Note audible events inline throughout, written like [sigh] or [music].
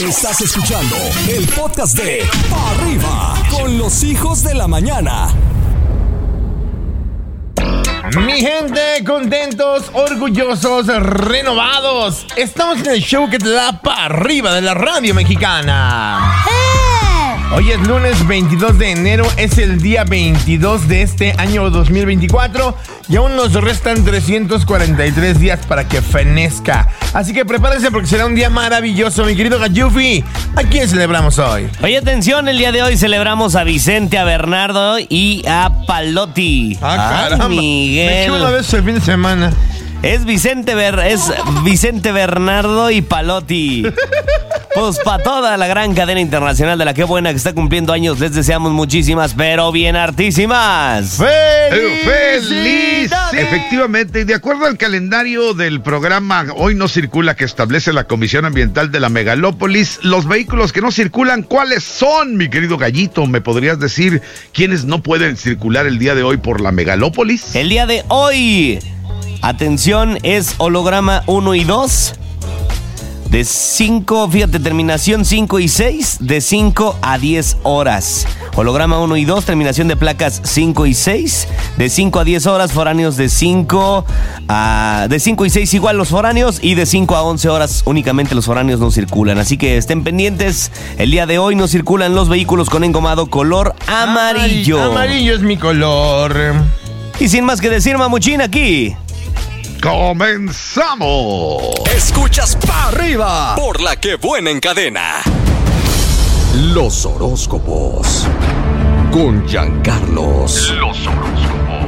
Estás escuchando el podcast de Pa' Arriba con los hijos de la mañana. Mi gente, contentos, orgullosos, renovados. Estamos en el show que te da para arriba de la radio mexicana. Hoy es lunes 22 de enero, es el día 22 de este año 2024 y aún nos restan 343 días para que fenezca. Así que prepárense porque será un día maravilloso, mi querido Gayufi. ¿A quién celebramos hoy? Oye, atención, el día de hoy celebramos a Vicente, a Bernardo y a Palotti. Ah, caramba. Me Miguel. eché una vez el fin de semana. Es Vicente, Ber- es Vicente Bernardo y Palotti. Pues para toda la gran cadena internacional de la que buena que está cumpliendo años, les deseamos muchísimas, pero bien hartísimas. ¡Feliz! Efectivamente, y de acuerdo al calendario del programa Hoy no circula que establece la Comisión Ambiental de la Megalópolis, los vehículos que no circulan, ¿cuáles son, mi querido gallito? ¿Me podrías decir quiénes no pueden circular el día de hoy por la Megalópolis? El día de hoy, atención, es holograma 1 y 2. De 5, fíjate, terminación 5 y 6, de 5 a 10 horas. Holograma 1 y 2, terminación de placas 5 y 6, de 5 a 10 horas, foráneos de 5 a... De 5 y 6 igual los foráneos y de 5 a 11 horas únicamente los foráneos no circulan. Así que estén pendientes, el día de hoy no circulan los vehículos con engomado color amarillo. Amarillo es mi color. Y sin más que decir, mamuchín aquí. ¡Comenzamos! Escuchas Pa' Arriba por la que buena en cadena. Los horóscopos. Con Giancarlos. Los horóscopos.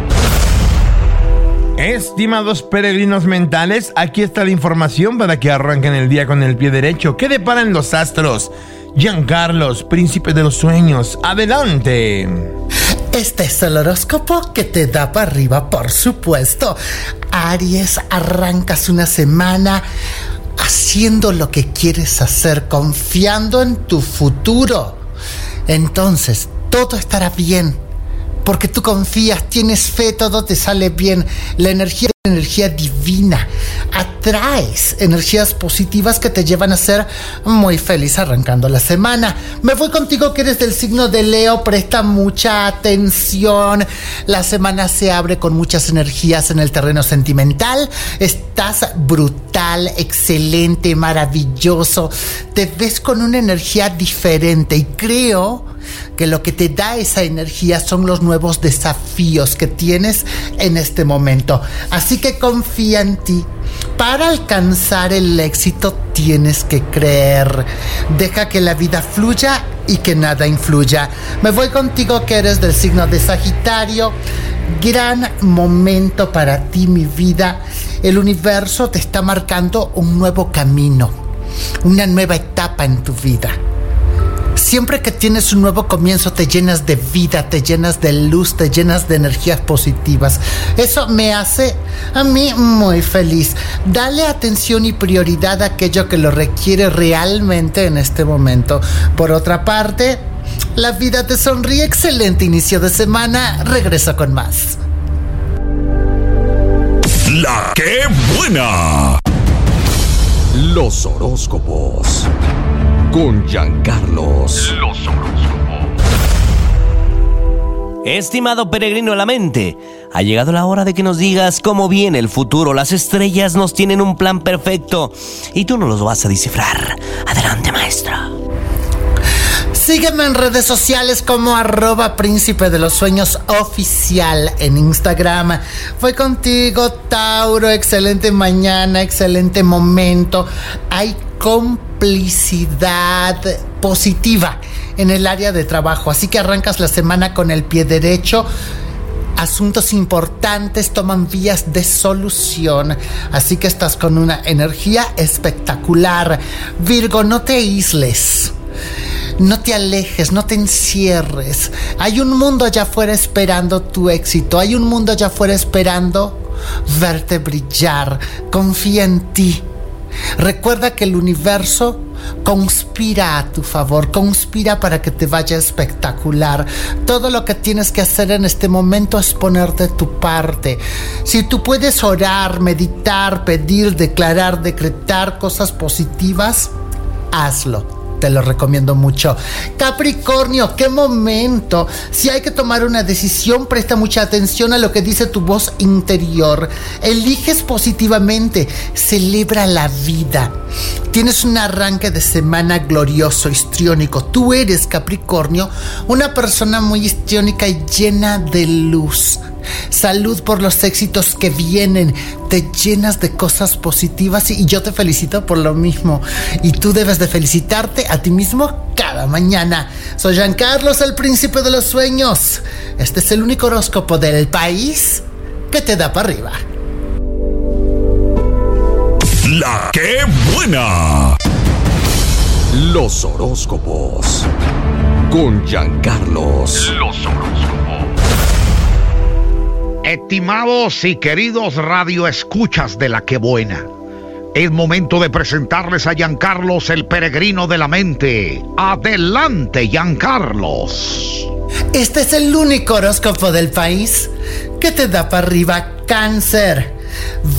Estimados peregrinos mentales, aquí está la información para que arranquen el día con el pie derecho. ¿Qué deparan los astros? Giancarlos, príncipe de los sueños, adelante. Este es el horóscopo que te da para arriba, por supuesto. Aries, arrancas una semana haciendo lo que quieres hacer, confiando en tu futuro. Entonces, todo estará bien. Porque tú confías, tienes fe, todo te sale bien. La energía es energía divina. Atraes energías positivas que te llevan a ser muy feliz arrancando la semana. Me voy contigo que eres del signo de Leo, presta mucha atención. La semana se abre con muchas energías en el terreno sentimental. Estás brutal, excelente, maravilloso. Te ves con una energía diferente y creo que lo que te da esa energía son los nuevos desafíos que tienes en este momento. Así que confía en ti. Para alcanzar el éxito tienes que creer. Deja que la vida fluya y que nada influya. Me voy contigo que eres del signo de Sagitario. Gran momento para ti, mi vida. El universo te está marcando un nuevo camino, una nueva etapa en tu vida. Siempre que tienes un nuevo comienzo te llenas de vida, te llenas de luz, te llenas de energías positivas. Eso me hace a mí muy feliz. Dale atención y prioridad a aquello que lo requiere realmente en este momento. Por otra parte, la vida te sonríe. Excelente inicio de semana. Regreso con más. La que buena. Los horóscopos. Con Giancarlos. Los horóscopos. Estimado peregrino de la mente, ha llegado la hora de que nos digas cómo viene el futuro. Las estrellas nos tienen un plan perfecto y tú no los vas a descifrar. Adelante, maestro. Sígueme en redes sociales como arroba príncipe de los sueños oficial en Instagram. Fue contigo, Tauro. Excelente mañana, excelente momento. Hay complicidad positiva en el área de trabajo. Así que arrancas la semana con el pie derecho. Asuntos importantes toman vías de solución. Así que estás con una energía espectacular. Virgo, no te aísles. No te alejes, no te encierres. Hay un mundo allá afuera esperando tu éxito. Hay un mundo allá afuera esperando verte brillar. Confía en ti. Recuerda que el universo conspira a tu favor, conspira para que te vaya espectacular. Todo lo que tienes que hacer en este momento es ponerte tu parte. Si tú puedes orar, meditar, pedir, declarar, decretar cosas positivas, hazlo. Te lo recomiendo mucho. Capricornio, qué momento. Si hay que tomar una decisión, presta mucha atención a lo que dice tu voz interior. Eliges positivamente. Celebra la vida. Tienes un arranque de semana glorioso, histriónico. Tú eres, Capricornio, una persona muy histriónica y llena de luz. Salud por los éxitos que vienen. Te llenas de cosas positivas y yo te felicito por lo mismo. Y tú debes de felicitarte a ti mismo cada mañana. Soy Giancarlos, el príncipe de los sueños. Este es el único horóscopo del país que te da para arriba. La que buena. Los horóscopos. Con Giancarlos. Los horóscopos. Estimados y queridos radioescuchas de la que buena. Es momento de presentarles a Giancarlos, el peregrino de la mente. Adelante, Giancarlos. Este es el único horóscopo del país que te da para arriba cáncer.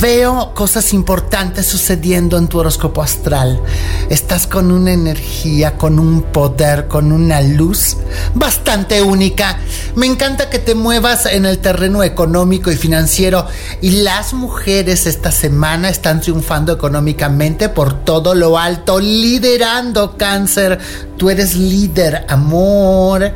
Veo cosas importantes sucediendo en tu horóscopo astral. Estás con una energía, con un poder, con una luz bastante única. Me encanta que te muevas en el terreno económico y financiero. Y las mujeres esta semana están triunfando económicamente por todo lo alto, liderando cáncer. Tú eres líder, amor.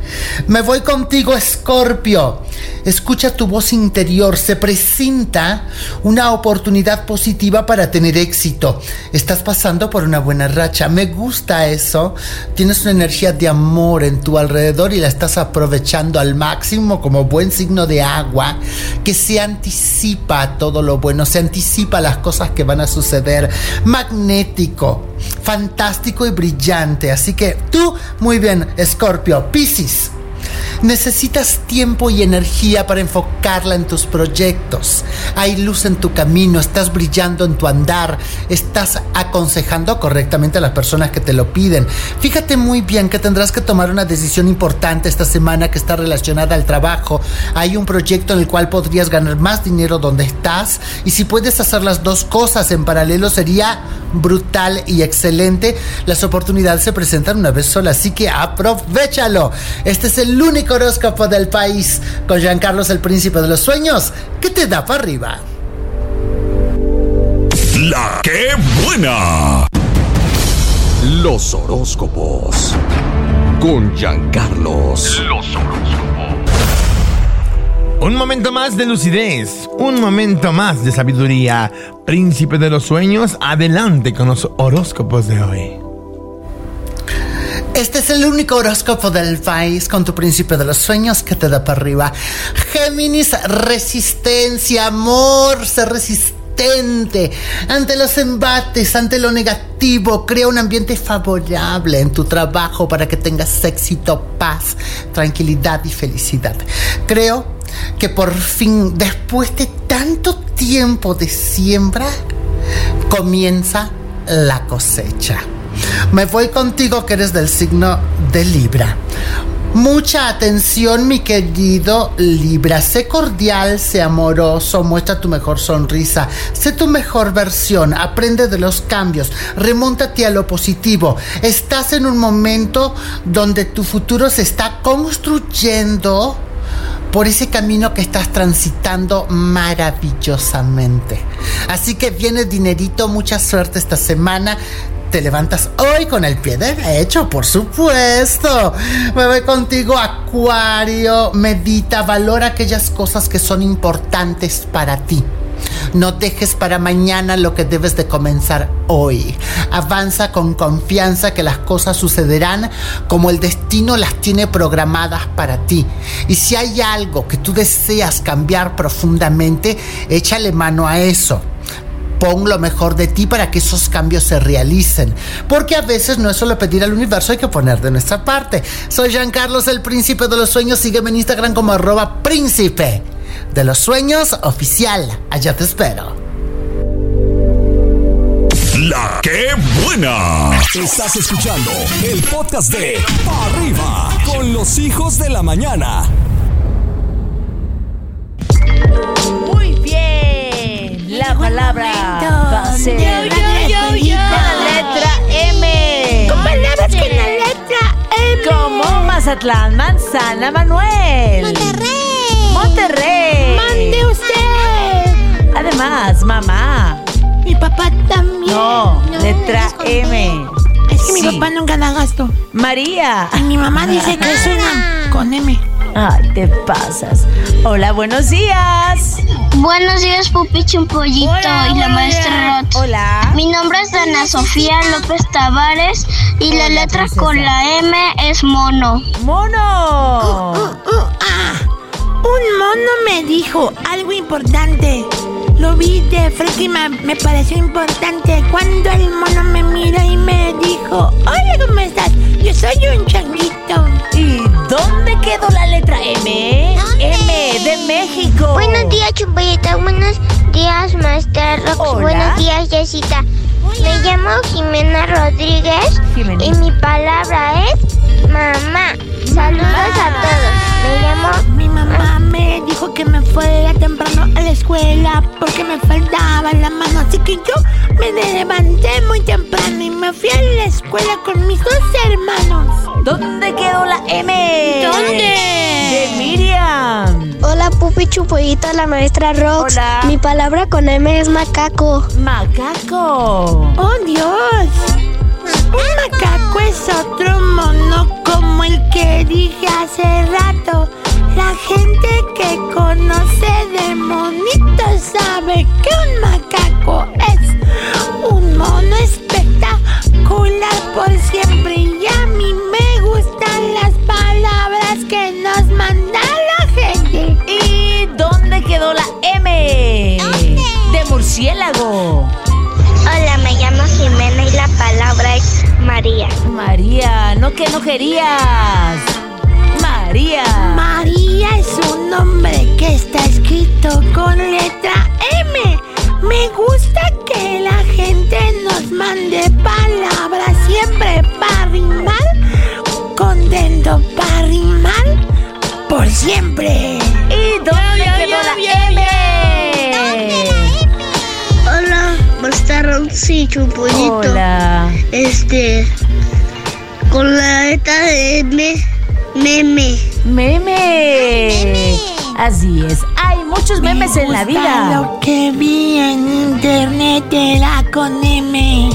Me voy contigo, Escorpio. Escucha tu voz interior. Se presenta una oportunidad positiva para tener éxito. Estás pasando por una buena racha. Me gusta eso. Tienes una energía de amor en tu alrededor y la estás aprovechando al máximo como buen signo de agua que se anticipa todo lo bueno, se anticipa las cosas que van a suceder. Magnético, fantástico y brillante. Así que tú, muy bien, Escorpio, Piscis. Necesitas tiempo y energía para enfocarla en tus proyectos. Hay luz en tu camino, estás brillando en tu andar, estás aconsejando correctamente a las personas que te lo piden. Fíjate muy bien que tendrás que tomar una decisión importante esta semana que está relacionada al trabajo. Hay un proyecto en el cual podrías ganar más dinero donde estás y si puedes hacer las dos cosas en paralelo sería brutal y excelente. Las oportunidades se presentan una vez sola, así que aprovechalo. Este es el único horóscopo del país con Giancarlos el príncipe de los sueños que te da para arriba. La que buena. Los horóscopos. Con Giancarlos. Los horóscopos. Un momento más de lucidez, un momento más de sabiduría. Príncipe de los sueños, adelante con los horóscopos de hoy. Este es el único horóscopo del país con tu príncipe de los sueños que te da para arriba. Géminis, resistencia, amor, ser resistente ante los embates, ante lo negativo. Crea un ambiente favorable en tu trabajo para que tengas éxito, paz, tranquilidad y felicidad. Creo que por fin, después de tanto tiempo de siembra, comienza la cosecha. Me voy contigo que eres del signo de Libra. Mucha atención, mi querido Libra. Sé cordial, sé amoroso, muestra tu mejor sonrisa. Sé tu mejor versión. Aprende de los cambios. Remóntate a lo positivo. Estás en un momento donde tu futuro se está construyendo por ese camino que estás transitando maravillosamente. Así que viene dinerito, mucha suerte esta semana te levantas hoy con el pie derecho, por supuesto. Me voy contigo, Acuario. Medita, valora aquellas cosas que son importantes para ti. No dejes para mañana lo que debes de comenzar hoy. Avanza con confianza que las cosas sucederán como el destino las tiene programadas para ti. Y si hay algo que tú deseas cambiar profundamente, échale mano a eso pon lo mejor de ti para que esos cambios se realicen. Porque a veces no es solo pedir al universo, hay que poner de nuestra parte. Soy Jean Carlos, el príncipe de los sueños. Sígueme en Instagram como arroba príncipe de los sueños oficial. Allá te espero. La que buena. Estás escuchando el podcast de Pa' Arriba con los hijos de la mañana. Muy bien. La palabra va a ser Yo, yo, yo, yo. la letra M. Con palabras que Mazatlán, Manzana, Manuel. Monterrey. Monterrey. Mande usted. Además, mamá. Mi papá también. No, letra es con M. Es que mi papá nunca da gasto. María. Y mi mamá dice que es una con M. Ay, te pasas. Hola, buenos días. Buenos días, Pupi Chumpollito y la maestra Roth. Hola. Mi nombre es Dana Sofía López Tavares y la Hola, letra princesa. con la M es mono. Mono. Uh, ah, un mono me dijo algo importante. Lo vi de frente y me, me pareció importante. Cuando el mono me miró y me dijo, hola, ¿cómo estás? Yo soy un changuito. ¿Y dónde quedó la letra M? M de México. Buenos días, Chumpollito. Buenos días, Maestra Rox. Hola. Buenos días, Jessita. Me llamo Jimena Rodríguez y mi palabra es mamá. Saludos a todos. Me llamo Mi mamá me dijo que me fuera temprano a la escuela porque me faltaba la mano. Así que yo me levanté muy temprano y me fui a la escuela con mis dos hermanos. ¿Dónde quedó la M? ¿Dónde? De Miriam. Hola, Pupi Chumpollito, la maestra Rox. Hola. Mi palabra con M es macaco. Macaco. ¡Oh, Dios! Un macaco es otro mono como el que dije hace rato. La gente que conoce de monitos sabe que no que no querías. María. María es un nombre que está escrito con letra M. Me gusta que la gente nos mande palabras siempre para rimar. Contento para rimar por siempre. ¿Y dónde quedó la M? Hola, maestra Rox y Chumpollito. Hola. Este, con la letra de M, meme. Meme. Así es. Hay muchos memes en la vida. Lo que vi en internet era con M.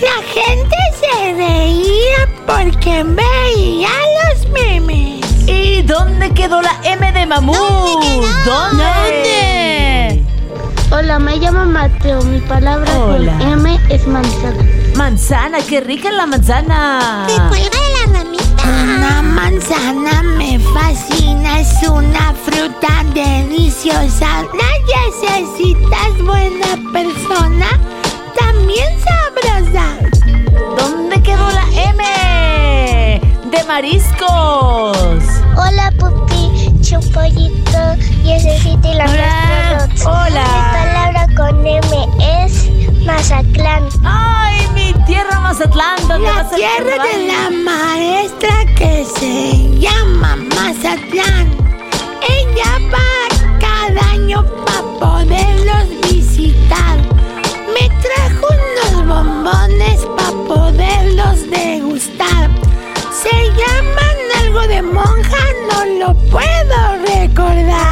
La gente se reía porque veía los memes. ¿Y dónde quedó la M de mamut? ¿Dónde? ¿Dónde? Hola, me llamo Mateo. Mi palabra Hola. con M es manzana. Manzana, qué rica es la manzana. cuelga de la ramita. Una manzana me fascina, es una fruta deliciosa. La necesitas buena persona, también sabrosa. ¿Dónde quedó la M? De mariscos. Hola, Pupi, Chumpollito, Jessita y la Rox. Hola. Con M es Mazatlán. Ay, mi tierra Mazatlán, ¿dónde La vas a tierra de la maestra que se llama Mazatlán. Ella va cada año para poderlos visitar. Me trajo unos bombones para poderlos degustar. Se llaman algo de monja, no lo puedo recordar.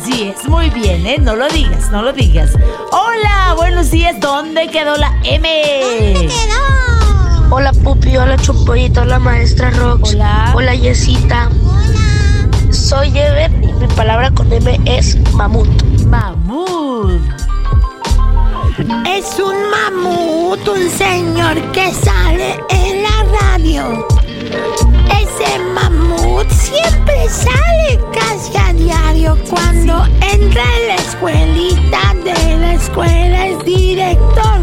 Así es, muy bien, ¿eh? No lo digas, no lo digas. Hola, buenos días, ¿dónde quedó la M? Hola, Pupi. Hola, Chumpollito. Hola, maestra Rox. Hola. Hola, Yesita. Soy Ever y mi palabra con M es mamut. Mamut. Es un mamut, un señor que sale en la radio. Ese mamut siempre sale casi a diario cuando entra en la escuelita de la escuela es director.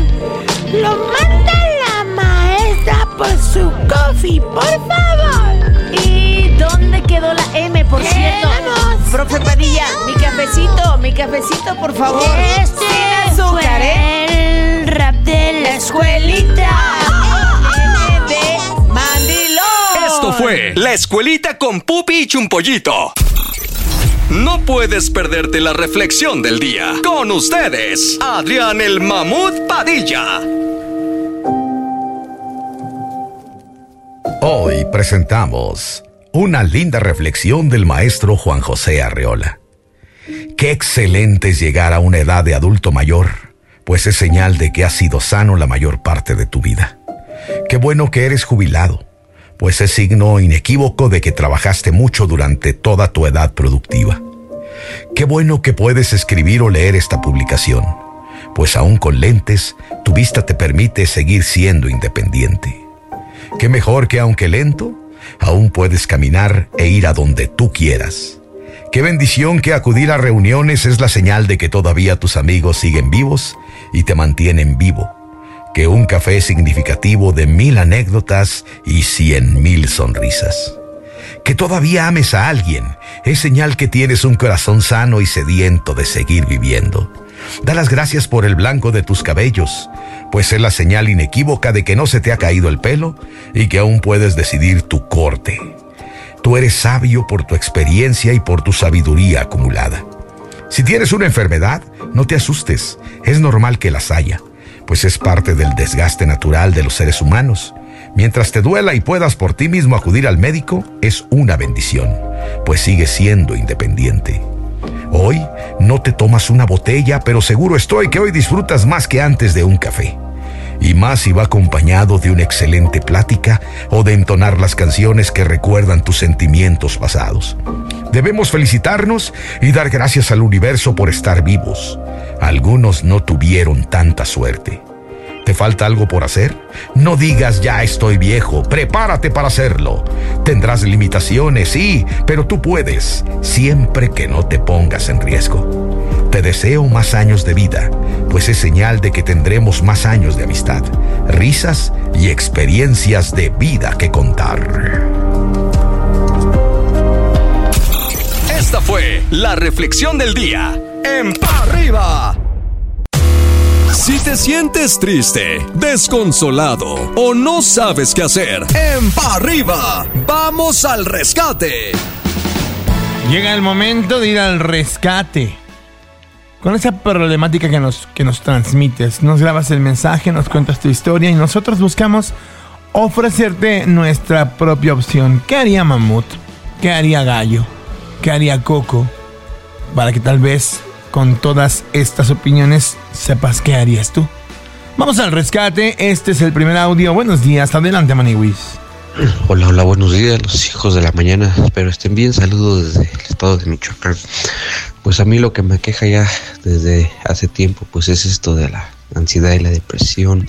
Lo manda la maestra por su coffee, por favor. ¿Y dónde quedó la M, por cierto? Vamos. Profe Padilla, mi cafecito, mi cafecito, por favor. Este Sin azúcar, ¿eh? el rap de la escuelita. Esto fue La Escuelita con Pupi y Chumpollito. No puedes perderte la reflexión del día. Con ustedes, Adrián el Mamut Padilla. Hoy presentamos una linda reflexión del maestro Juan José Arreola. Qué excelente es llegar a una edad de adulto mayor, pues es señal de que has sido sano la mayor parte de tu vida. Qué bueno que eres jubilado, pues es signo inequívoco de que trabajaste mucho durante toda tu edad productiva. Qué bueno que puedes escribir o leer esta publicación, pues aún con lentes, tu vista te permite seguir siendo independiente. Qué mejor que aunque lento, aún puedes caminar e ir a donde tú quieras. Qué bendición que acudir a reuniones es la señal de que todavía tus amigos siguen vivos y te mantienen vivo. Que un café significativo de mil anécdotas y cien mil sonrisas. Que todavía ames a alguien es señal que tienes un corazón sano y sediento de seguir viviendo. Da las gracias por el blanco de tus cabellos, pues es la señal inequívoca de que no se te ha caído el pelo y que aún puedes decidir tu corte. Tú eres sabio por tu experiencia y por tu sabiduría acumulada. Si tienes una enfermedad, no te asustes, es normal que las haya, pues es parte del desgaste natural de los seres humanos. Mientras te duela y puedas por ti mismo acudir al médico, es una bendición, pues sigues siendo independiente. Hoy no te tomas una botella, pero seguro estoy que hoy disfrutas más que antes de un café. Y más si va acompañado de una excelente plática o de entonar las canciones que recuerdan tus sentimientos pasados. Debemos felicitarnos y dar gracias al universo por estar vivos. Algunos no tuvieron tanta suerte. ¿Te falta algo por hacer? No digas ya estoy viejo, prepárate para hacerlo. Tendrás limitaciones, sí, pero tú puedes, siempre que no te pongas en riesgo. Te deseo más años de vida, pues es señal de que tendremos más años de amistad, risas y experiencias de vida que contar. Esta fue la reflexión del día en Pa' Arriba. Si te sientes triste, desconsolado o no sabes qué hacer, en Pa' Arriba, vamos al rescate. Llega el momento de ir al rescate. Con esa problemática que nos, que nos transmites, nos grabas el mensaje, nos cuentas tu historia y nosotros buscamos ofrecerte nuestra propia opción. ¿Qué haría Mamut? ¿Qué haría Gallo? ¿Qué haría Coco? Para que tal vez con todas estas opiniones sepas qué harías tú. Vamos al rescate, este es el primer audio. Buenos días, adelante Maniwis. Hola, hola, buenos días, los hijos de la mañana. Espero estén bien. Saludos desde el estado de Michoacán. Pues a mí lo que me queja ya desde hace tiempo, pues es esto de la ansiedad y la depresión.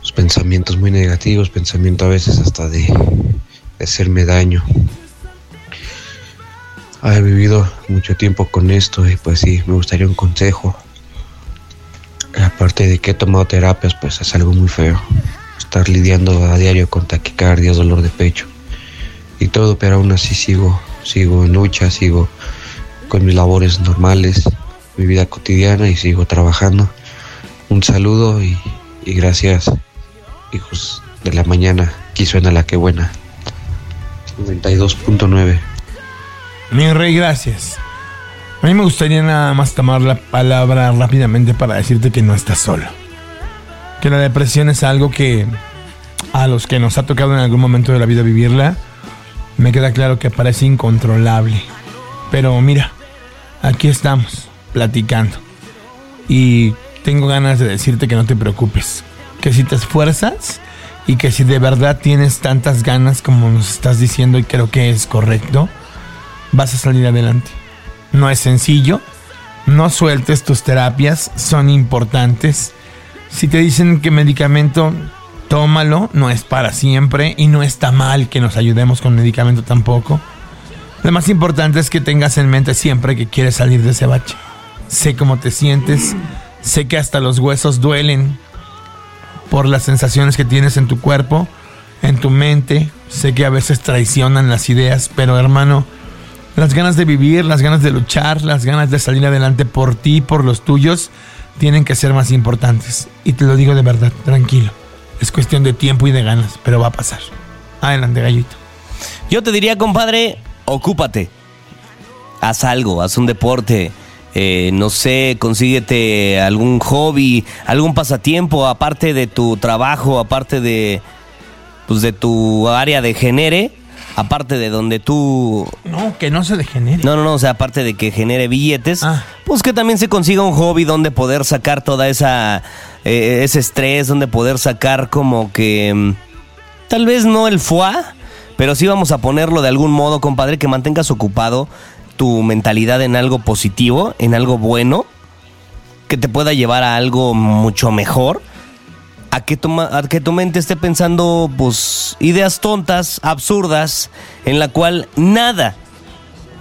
Los pensamientos muy negativos, pensamiento a veces hasta de, de hacerme daño. He vivido mucho tiempo con esto y pues sí, me gustaría un consejo. Aparte de que he tomado terapias, pues es algo muy feo. Estar lidiando a diario con taquicardia, dolor de pecho y todo, pero aún así sigo, sigo en lucha, sigo con mis labores normales, mi vida cotidiana y sigo trabajando. Un saludo y, y gracias, hijos de la mañana. Aquí suena la que buena. 92.9. Mi rey, gracias. A mí me gustaría nada más tomar la palabra rápidamente para decirte que no estás solo. Que la depresión es algo que a los que nos ha tocado en algún momento de la vida vivirla, me queda claro que parece incontrolable. Pero mira, aquí estamos, platicando. Y tengo ganas de decirte que no te preocupes. Que si te esfuerzas y que si de verdad tienes tantas ganas como nos estás diciendo y creo que es correcto, vas a salir adelante. No es sencillo, no sueltes tus terapias, son importantes. Si te dicen que medicamento, tómalo, no es para siempre y no está mal que nos ayudemos con medicamento tampoco. Lo más importante es que tengas en mente siempre que quieres salir de ese bache. Sé cómo te sientes, sé que hasta los huesos duelen por las sensaciones que tienes en tu cuerpo, en tu mente. Sé que a veces traicionan las ideas, pero hermano, las ganas de vivir, las ganas de luchar, las ganas de salir adelante por ti, por los tuyos, tienen que ser más importantes. Y te lo digo de verdad, tranquilo. Es cuestión de tiempo y de ganas, pero va a pasar. Adelante, gallito. Yo te diría, compadre, ocúpate. Haz algo, haz un deporte. eh, no sé, consíguete algún hobby, algún pasatiempo, aparte de tu trabajo, aparte de, pues, de tu área de genere. Aparte de donde tú... No, que no se degenere. No, no, no, o sea, aparte de que genere billetes, Ah. pues que también se consiga un hobby donde poder sacar toda esa... eh, ese estrés, donde poder sacar como que... mm, Tal vez no el foie, pero sí vamos a ponerlo de algún modo, compadre, que mantengas ocupado tu mentalidad en algo positivo, en algo bueno, que te pueda llevar a algo mucho mejor. A que, tu, ma- a que tu mente esté pensando, pues, ideas tontas, absurdas, en la cual nada,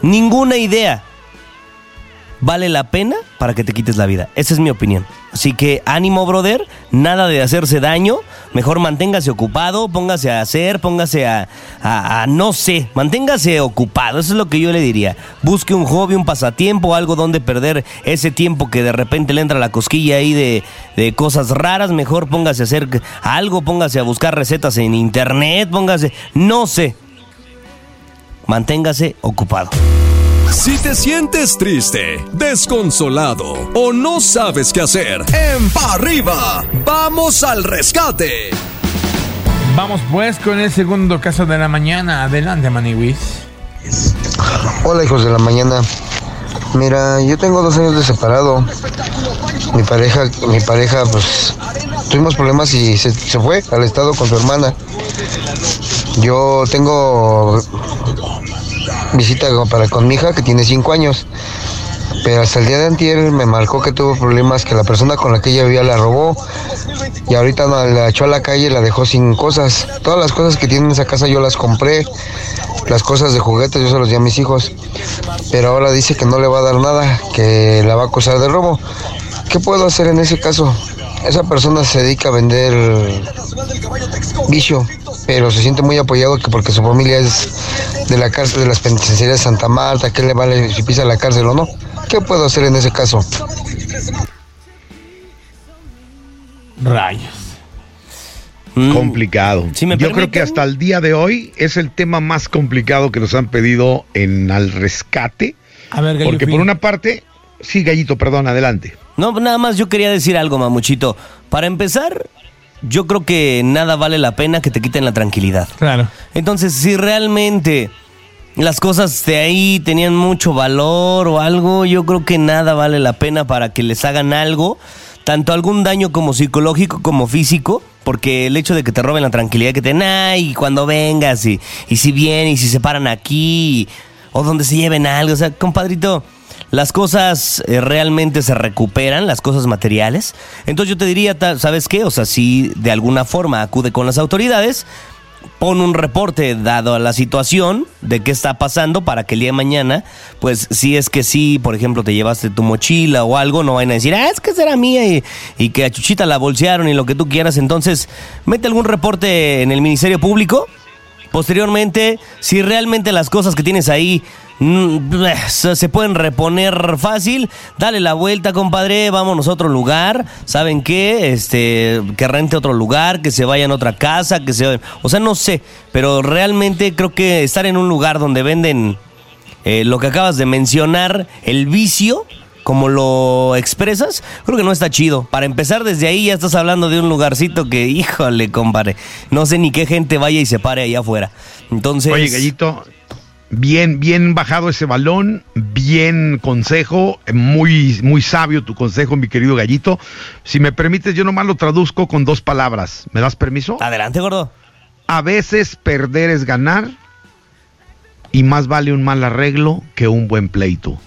ninguna idea vale la pena para que te quites la vida. Esa es mi opinión. Así que ánimo, brother, nada de hacerse daño, mejor manténgase ocupado, póngase a hacer, póngase a, a- no sé, manténgase ocupado, eso es lo que yo le diría. Busque un hobby, un pasatiempo, algo donde perder ese tiempo que de repente le entra la cosquilla ahí de, de cosas raras, mejor póngase a hacer algo, póngase a buscar recetas en internet, póngase, no sé, manténgase ocupado. Si te sientes triste, desconsolado o no sabes qué hacer, en Pa' arriba, vamos al rescate. Vamos pues con el segundo caso de la mañana. Adelante, Maniwis. Hola hijos de la mañana. Mira, yo tengo dos años de separado. Mi pareja, mi pareja, pues tuvimos problemas y se, se fue al estado con su hermana. Yo tengo visita para con mi hija que tiene cinco años. Pero hasta el día de antier me marcó que tuvo problemas, que la persona con la que ella vivía la robó y ahorita la echó a la calle y la dejó sin cosas. Todas las cosas que tiene en esa casa yo las compré, las cosas de juguetes yo se los di a mis hijos, pero ahora dice que no le va a dar nada, que la va a acusar de robo. ¿Qué puedo hacer en ese caso? Esa persona se dedica a vender vicio, pero se siente muy apoyado que porque su familia es de la cárcel de las penitenciarias de Santa Marta, ¿qué le vale si pisa la cárcel o no? ¿Qué puedo hacer en ese caso? Rayos. Complicado. Mm. me Yo creo que hasta el día de hoy es el tema más complicado que nos han pedido en al rescate. A ver, Porque por una parte, sí, Gallito, perdón, adelante. No, nada más yo quería decir algo, mamuchito. Para empezar, yo creo que nada vale la pena que te quiten la tranquilidad. Claro. Entonces, si realmente las cosas de ahí tenían mucho valor o algo, yo creo que nada vale la pena para que les hagan algo, tanto algún daño como psicológico como físico, porque el hecho de que te roben la tranquilidad que te den, ay, cuando vengas y, y si vienen y si se paran aquí o donde se lleven algo, o sea, compadrito. Las cosas eh, realmente se recuperan, las cosas materiales. Entonces yo te diría, ¿sabes qué? O sea, si de alguna forma acude con las autoridades, pon un reporte dado a la situación de qué está pasando para que el día de mañana, pues si es que sí, por ejemplo, te llevaste tu mochila o algo, no vayan a decir, ah, es que será mía y, y que a Chuchita la bolsearon y lo que tú quieras. Entonces, mete algún reporte en el Ministerio Público. Posteriormente, si realmente las cosas que tienes ahí se se pueden reponer fácil, dale la vuelta, compadre, vámonos a otro lugar. ¿Saben qué? Este, que rente otro lugar, que se vayan a otra casa, que se O sea, no sé, pero realmente creo que estar en un lugar donde venden eh, lo que acabas de mencionar, el vicio, como lo expresas, creo que no está chido. Para empezar, desde ahí ya estás hablando de un lugarcito que, [laughs] híjole, compadre, no sé ni qué gente vaya y se pare allá afuera. Entonces... Oye, Gallito, bien, bien bajado ese balón, bien consejo, muy, muy sabio tu consejo, mi querido Gallito. Si me permites, yo nomás lo traduzco con dos palabras. ¿Me das permiso? Adelante, gordo. A veces perder es ganar y más vale un mal arreglo que un buen pleito.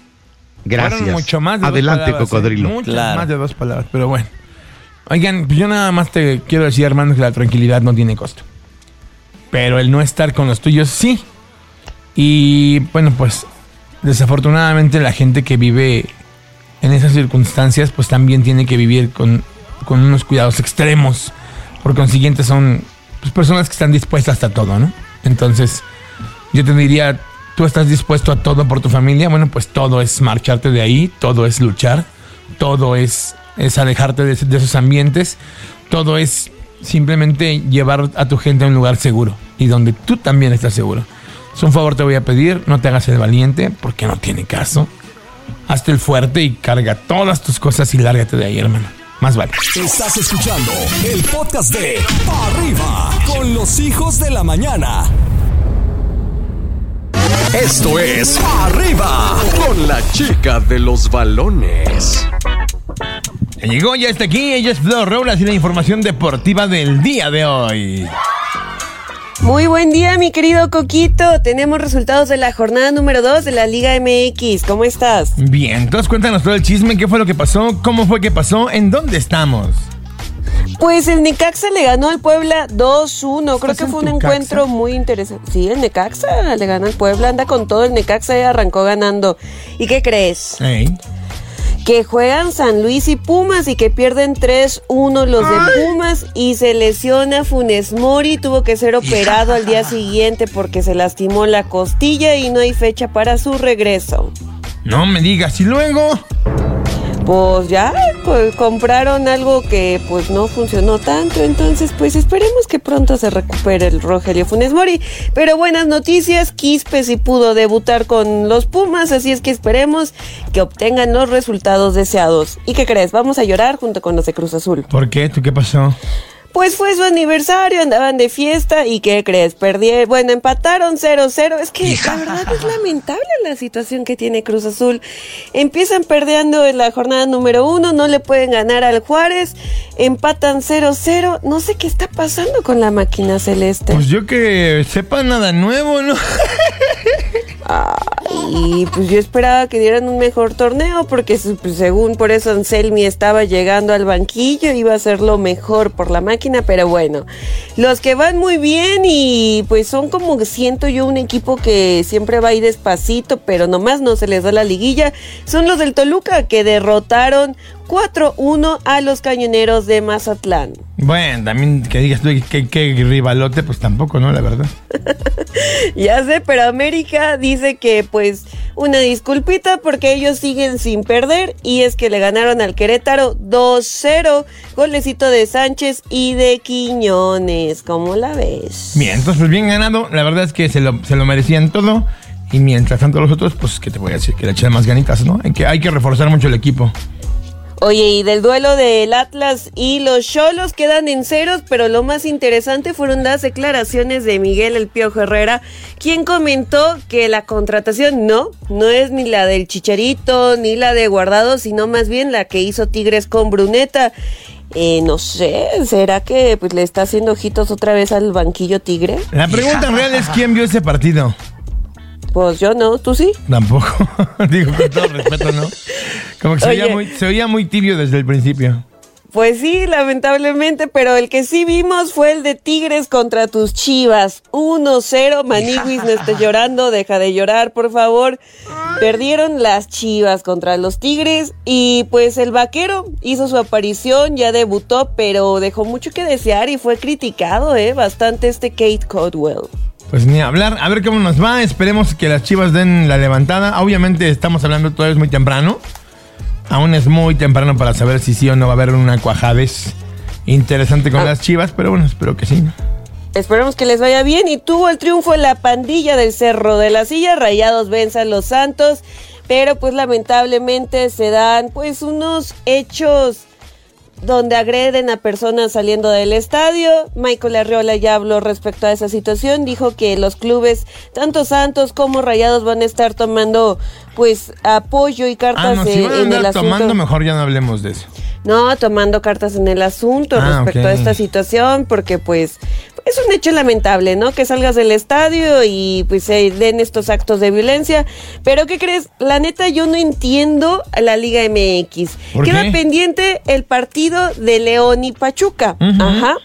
Gracias. Fueron mucho más de dos Adelante, ¿eh? cocodrilo. Muchas más de dos palabras, pero bueno. Oigan, pues yo nada más te quiero decir, hermano, que la tranquilidad no tiene costo. Pero el no estar con los tuyos, sí. Y bueno, pues desafortunadamente la gente que vive en esas circunstancias, pues también tiene que vivir con, con unos cuidados extremos. Por consiguiente, son pues, personas que están dispuestas hasta todo, ¿no? Entonces, yo te diría, tú estás dispuesto a todo por tu familia, bueno, pues todo es marcharte de ahí, todo es luchar, todo es, es alejarte de, de esos ambientes, todo es simplemente llevar a tu gente a un lugar seguro y donde tú también estás seguro. Es un favor te voy a pedir, no te hagas el valiente porque no tiene caso. Hazte el fuerte y carga todas tus cosas y lárgate de ahí, hermano. Más vale. Estás escuchando el podcast de Pa' Arriba con los hijos de la mañana. Esto es Arriba con la chica de los balones. Ya llegó, ya está aquí, ella es Flor Robles y la información deportiva del día de hoy. Muy buen día, mi querido Coquito. Tenemos resultados de la jornada número 2 de la Liga MX. ¿Cómo estás? Bien, entonces cuéntanos todo el chisme, qué fue lo que pasó, cómo fue que pasó, en dónde estamos. Pues el Necaxa le ganó al Puebla 2-1. Creo que fue un encuentro muy interesante. Sí, el Necaxa le ganó al Puebla. Anda con todo. El Necaxa ya arrancó ganando. ¿Y qué crees? Que juegan San Luis y Pumas y que pierden 3-1 los de Pumas y se lesiona Funes Mori. Tuvo que ser operado al día siguiente porque se lastimó la costilla y no hay fecha para su regreso. No me digas, y luego. Pues ya, compraron algo que pues no funcionó tanto, entonces pues esperemos que pronto se recupere el Rogelio Funes Mori. Pero buenas noticias, Quispe sí pudo debutar con los Pumas, así es que esperemos que obtengan los resultados deseados. ¿Y qué crees? Vamos a llorar junto con los de Cruz Azul. ¿Por qué? ¿Tú qué pasó? Pues fue su aniversario, andaban de fiesta y ¿qué crees? Perdí, bueno, empataron 0-0. Es que la verdad es lamentable la situación que tiene Cruz Azul. Empiezan perdiendo en la jornada número uno, no le pueden ganar al Juárez, empatan 0-0. No sé qué está pasando con la máquina celeste. Pues yo que sepa nada nuevo, ¿no? [laughs] Y pues yo esperaba que dieran un mejor torneo porque pues, según por eso Anselmi estaba llegando al banquillo, iba a ser lo mejor por la máquina, pero bueno, los que van muy bien y pues son como siento yo un equipo que siempre va ahí despacito, pero nomás no se les da la liguilla, son los del Toluca que derrotaron 4-1 a los cañoneros de Mazatlán. Bueno, también que digas tú que, que rivalote, pues tampoco, ¿no? La verdad. [laughs] ya sé, pero América dice que pues una disculpita porque ellos siguen sin perder y es que le ganaron al Querétaro 2-0, golecito de Sánchez y de Quiñones. ¿Cómo la ves? Bien, entonces pues bien ganado, la verdad es que se lo, se lo merecían todo. Y mientras tanto los otros, pues, ¿qué te voy a decir? Que le echen más ganitas, ¿no? Hay que, hay que reforzar mucho el equipo. Oye, y del duelo del Atlas y los Cholos quedan en ceros, pero lo más interesante fueron las declaraciones de Miguel El Piojo Herrera, quien comentó que la contratación no, no es ni la del Chicharito ni la de Guardado, sino más bien la que hizo Tigres con Bruneta. Eh, no sé, ¿será que pues, le está haciendo ojitos otra vez al banquillo Tigre? La pregunta real es quién vio ese partido. Pues yo no, ¿tú sí? Tampoco. [laughs] Digo, con todo respeto, ¿no? Como que se oía, muy, se oía muy tibio desde el principio. Pues sí, lamentablemente, pero el que sí vimos fue el de Tigres contra tus Chivas. 1-0, Maniguis, no estés llorando, deja de llorar, por favor. Perdieron las Chivas contra los Tigres y pues el vaquero hizo su aparición, ya debutó, pero dejó mucho que desear y fue criticado, ¿eh? Bastante este Kate Codwell. Pues ni hablar, a ver cómo nos va. Esperemos que las chivas den la levantada. Obviamente estamos hablando todavía es muy temprano. Aún es muy temprano para saber si sí o no va a haber una cuajadez interesante con las chivas, pero bueno, espero que sí. Esperemos que les vaya bien. Y tuvo el triunfo en la pandilla del Cerro de la Silla. Rayados vence a los Santos. Pero pues lamentablemente se dan pues unos hechos donde agreden a personas saliendo del estadio. Michael Arriola ya habló respecto a esa situación, dijo que los clubes, tanto Santos como Rayados, van a estar tomando pues apoyo y cartas ah, no, si van a en el tomando, mejor ya no hablemos de eso. No, tomando cartas en el asunto Ah, respecto a esta situación, porque pues es un hecho lamentable, ¿no? Que salgas del estadio y pues se den estos actos de violencia. Pero ¿qué crees? La neta yo no entiendo a la Liga MX. ¿Por Queda qué? pendiente el partido de León y Pachuca. Ajá.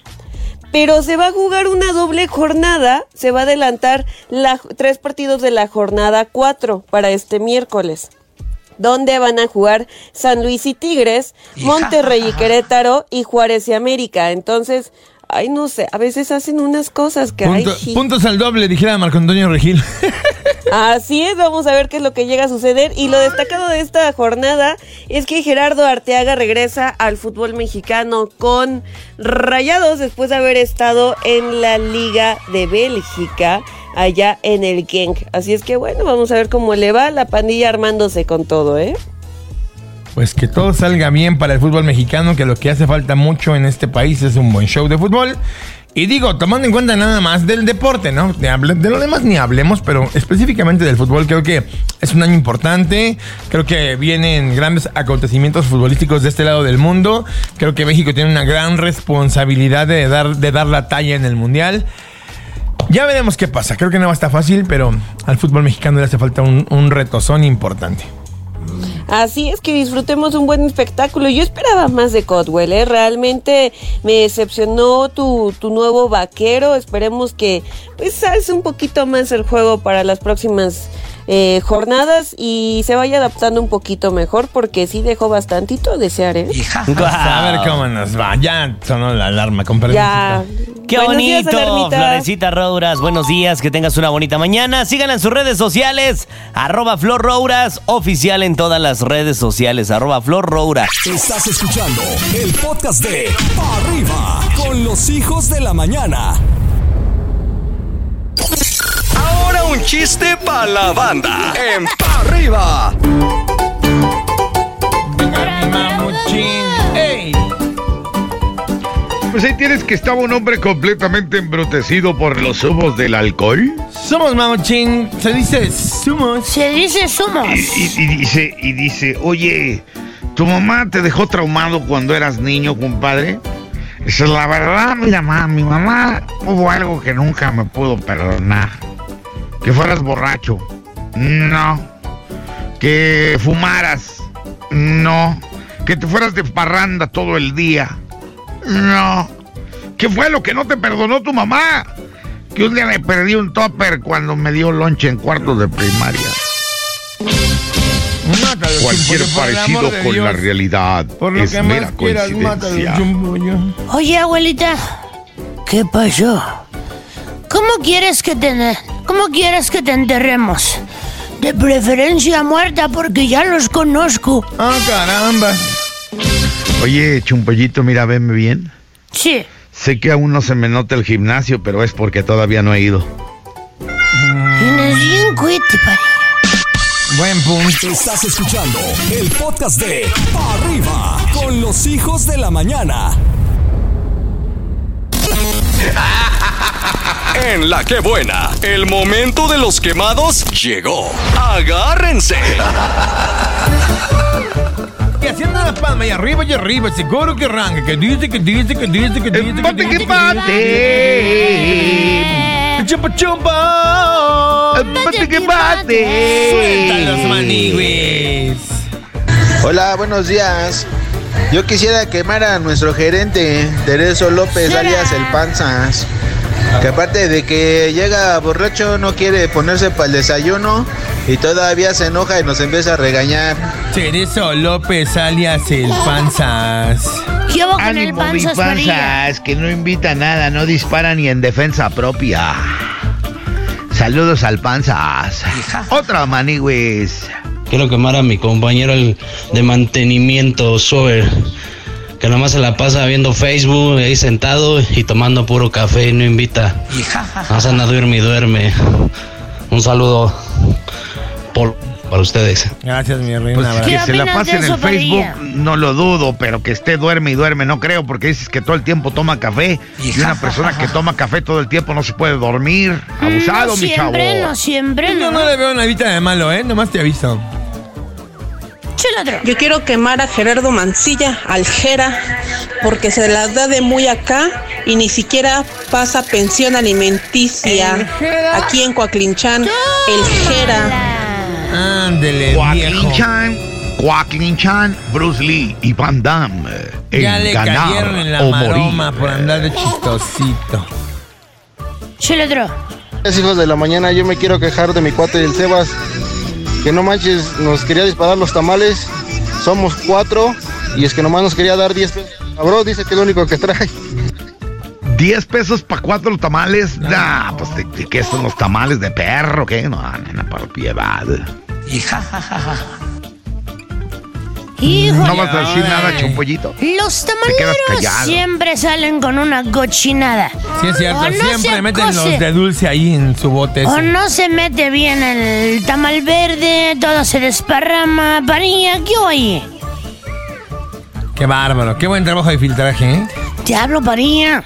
Pero se va a jugar una doble jornada, se va a adelantar la- tres partidos de la jornada cuatro para este miércoles donde van a jugar San Luis y Tigres, Monterrey y Querétaro y Juárez y América. Entonces, ay, no sé, a veces hacen unas cosas que hay. Punto- puntos al doble, dijera Marco Antonio Regil. [laughs] Así es, vamos a ver qué es lo que llega a suceder. Y lo destacado de esta jornada es que Gerardo Arteaga regresa al fútbol mexicano con Rayados después de haber estado en la Liga de Bélgica, allá en el Genk. Así es que bueno, vamos a ver cómo le va la pandilla armándose con todo, ¿eh? Pues que todo salga bien para el fútbol mexicano, que lo que hace falta mucho en este país es un buen show de fútbol. Y digo, tomando en cuenta nada más del deporte, ¿no? De, lo demás ni hablemos, pero específicamente del fútbol creo que es un año importante. Creo que vienen grandes acontecimientos futbolísticos de este lado del mundo. Creo que México tiene una gran responsabilidad de dar, de dar la talla en el Mundial. Ya veremos qué pasa. Creo que no va a estar fácil, pero al fútbol mexicano le hace falta un retozón importante. Así es que disfrutemos un buen espectáculo. Yo esperaba más de Codwell, ¿eh? realmente me decepcionó tu, tu nuevo vaquero. Esperemos que pues alce un poquito más el juego para las próximas eh, jornadas y se vaya adaptando un poquito mejor porque sí dejó bastantito a desear, ¿eh? [laughs] A ver cómo nos va. Ya sonó la alarma, con. Ya. Qué Buenos días, bonito, Alarmita. Florecita Rouras. Buenos días, que tengas una bonita mañana. Síganla en sus redes sociales, arroba Flor Rouras, oficial en todas las redes sociales, arroba Flor Rouras. Estás escuchando el podcast de Pa' Arriba con los hijos de la mañana. Un chiste para la banda. En Pa' arriba. ¡Ey! Pues ahí tienes que estaba un hombre completamente embrutecido por los humos del alcohol. Somos mamuchín. Se dice somos. Se dice somos. Y, y- y dice, y dice, oye, ¿tu mamá te dejó traumado cuando eras niño, compadre? Dice, la verdad, mira, mamá, mi mamá hubo algo que nunca me pudo perdonar. Que fueras borracho. No. Que fumaras. No. Que te fueras de parranda todo el día. No. ¿Qué fue lo que no te perdonó tu mamá? Que un día le perdí un topper cuando me dio lonche en cuartos de primaria. Mátalo, Cualquier Chumbo, parecido con la realidad Por lo es que mera más quieras, mátalo, coincidencia. Chumbo, yo. Oye, abuelita, ¿qué pasó? ¿Cómo quieres que te cómo quieres que te enterremos? De preferencia muerta porque ya los conozco. Ah, caramba. Oye, Chumpollito, mira, venme bien. Sí. Sé que aún no se me nota el gimnasio, pero es porque todavía no he ido. Tienes bien cuete. Buen punto. Estás escuchando el podcast de Pa' Arriba con los hijos de la mañana. En la que buena, el momento de los quemados llegó. Agárrense. Y haciendo la palma y arriba y arriba, seguro que arranca. Que dice, que dice, que dice, que dice, que ¡Empate, que empate! ¡Chupa, chupa! ¡Empate, que empate! Suelta los manigües. Hola, buenos días. Yo quisiera quemar a nuestro gerente, Tereso López, alias El Panzas. Que aparte de que llega borracho, no quiere ponerse para el desayuno y todavía se enoja y nos empieza a regañar. Cerezo López alias el Panzas. ¿Qué hago con el Ánimo, panzas, panzas, que no invita a nada, no dispara ni en defensa propia. Saludos al panzas. Otra manigües. Quiero quemar a mi compañero el de mantenimiento, Sober, que nomás se la pasa viendo Facebook ahí sentado y tomando puro café y no invita. Más anda duerme y duerme. Un saludo por, para ustedes. Gracias, mi reina. Pues que se la pase en el Facebook, no lo dudo, pero que esté duerme y duerme, no creo, porque dices que todo el tiempo toma café. Y una persona que toma café todo el tiempo no se puede dormir. Abusado, no mi chavo. siempre, no siempre, Yo no. no le veo una vida de malo, ¿eh? Nomás te aviso. Chuladro. Yo quiero quemar a Gerardo Mancilla, al Jera, porque se las da de muy acá y ni siquiera pasa pensión alimenticia. Aquí en Coaclinchan, el Jera. Ándele, Joaquín Chan, Bruce Lee y Van Damme. en Ya le ganar cayeron en la maroma morir. por andar de chistosito. Chuladro. Es hijos de la mañana, yo me quiero quejar de mi cuate del Sebas. Que no manches, nos quería disparar los tamales. Somos cuatro y es que nomás nos quería dar 10 pesos. Cabrón, dice que es lo único que trae. 10 pesos para cuatro tamales. Nah, pues de, de qué son los tamales de perro, ¿qué? No, nena, por piedad. Híjole. No vas a decir nada, chumpollito. Los tamaleros siempre salen con una cochinada. Sí, es cierto. O no Siempre se meten cose. los de dulce ahí en su bote. O ese. no se mete bien el tamal verde, todo se desparrama. Parilla, ¿qué oye? Qué bárbaro. Qué buen trabajo de filtraje, ¿eh? Te hablo, Parilla.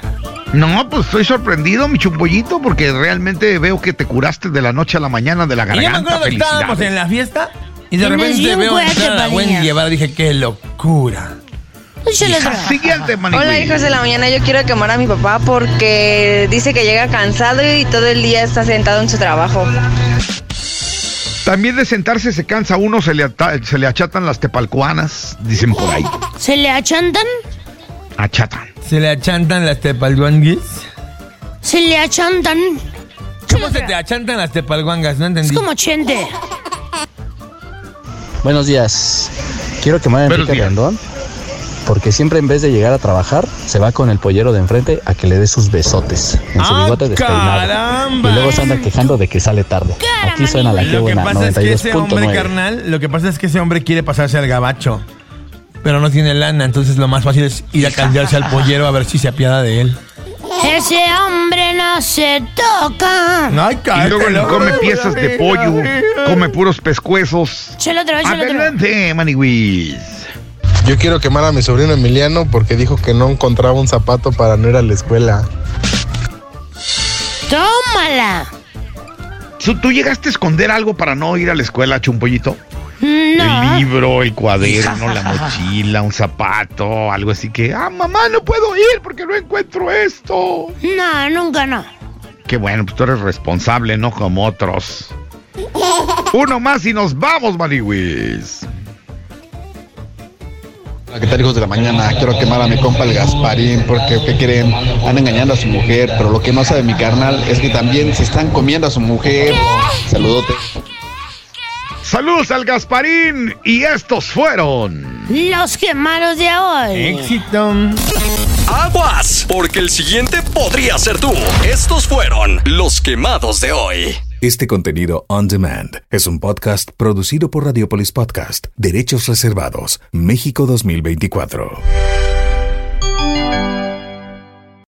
No, pues estoy sorprendido, mi chumpollito, porque realmente veo que te curaste de la noche a la mañana de la Y yo me garganta. acuerdo que estábamos en la fiesta y de repente veo entrar a. Wendy Guevara. Dije, qué locura. Hija, siguiente. Hola hijos de la mañana, yo quiero quemar a mi papá porque dice que llega cansado y todo el día está sentado en su trabajo. También de sentarse se cansa uno, se le, ata- se le achatan las tepalcuanas, dicen por ahí. ¿Se le achantan? Achatan. ¿Se le achantan las tepalguanguis? ¿Se le achantan? ¿Cómo se te achantan las tepalguangas? No Es entendí. como chente. Buenos días. Quiero quemar a Enrique. Rendón porque siempre en vez de llegar a trabajar se va con el pollero de enfrente a que le dé sus besotes en su ¡Ah, bigote despeinado. caramba! Y luego se anda quejando de que sale tarde. Aquí suena la que Lo que buena, pasa es que ese hombre, 92.9. carnal, lo que pasa es que ese hombre quiere pasarse al gabacho. Pero no tiene lana, entonces lo más fácil es ir a cambiarse al pollero a ver si se apiada de él. Ese hombre no se toca. Ay, Y luego ni come piezas de pollo, come puros pescuezos. Chelo otra vez, chelo. Adelante, Manigüis. Yo quiero quemar a mi sobrino Emiliano porque dijo que no encontraba un zapato para no ir a la escuela. Tómala. ¿Tú, tú llegaste a esconder algo para no ir a la escuela, chumpollito? El libro, el cuaderno, la mochila, un zapato, algo así que, ah, mamá, no puedo ir porque no encuentro esto. No, nunca no. Qué bueno, pues tú eres responsable, no como otros. [laughs] Uno más y nos vamos, Maniwis. ¿Qué tal hijos de la mañana? Quiero quemar a mi compa el Gasparín porque, ¿qué creen? Anda engañando a su mujer, pero lo que no sabe mi carnal es que también se están comiendo a su mujer. Saludote. Saludos al Gasparín y estos fueron. Los quemados de hoy. Éxito. Aguas, porque el siguiente podría ser tú. Estos fueron los quemados de hoy. Este contenido on demand es un podcast producido por Radiopolis Podcast, Derechos Reservados, México 2024.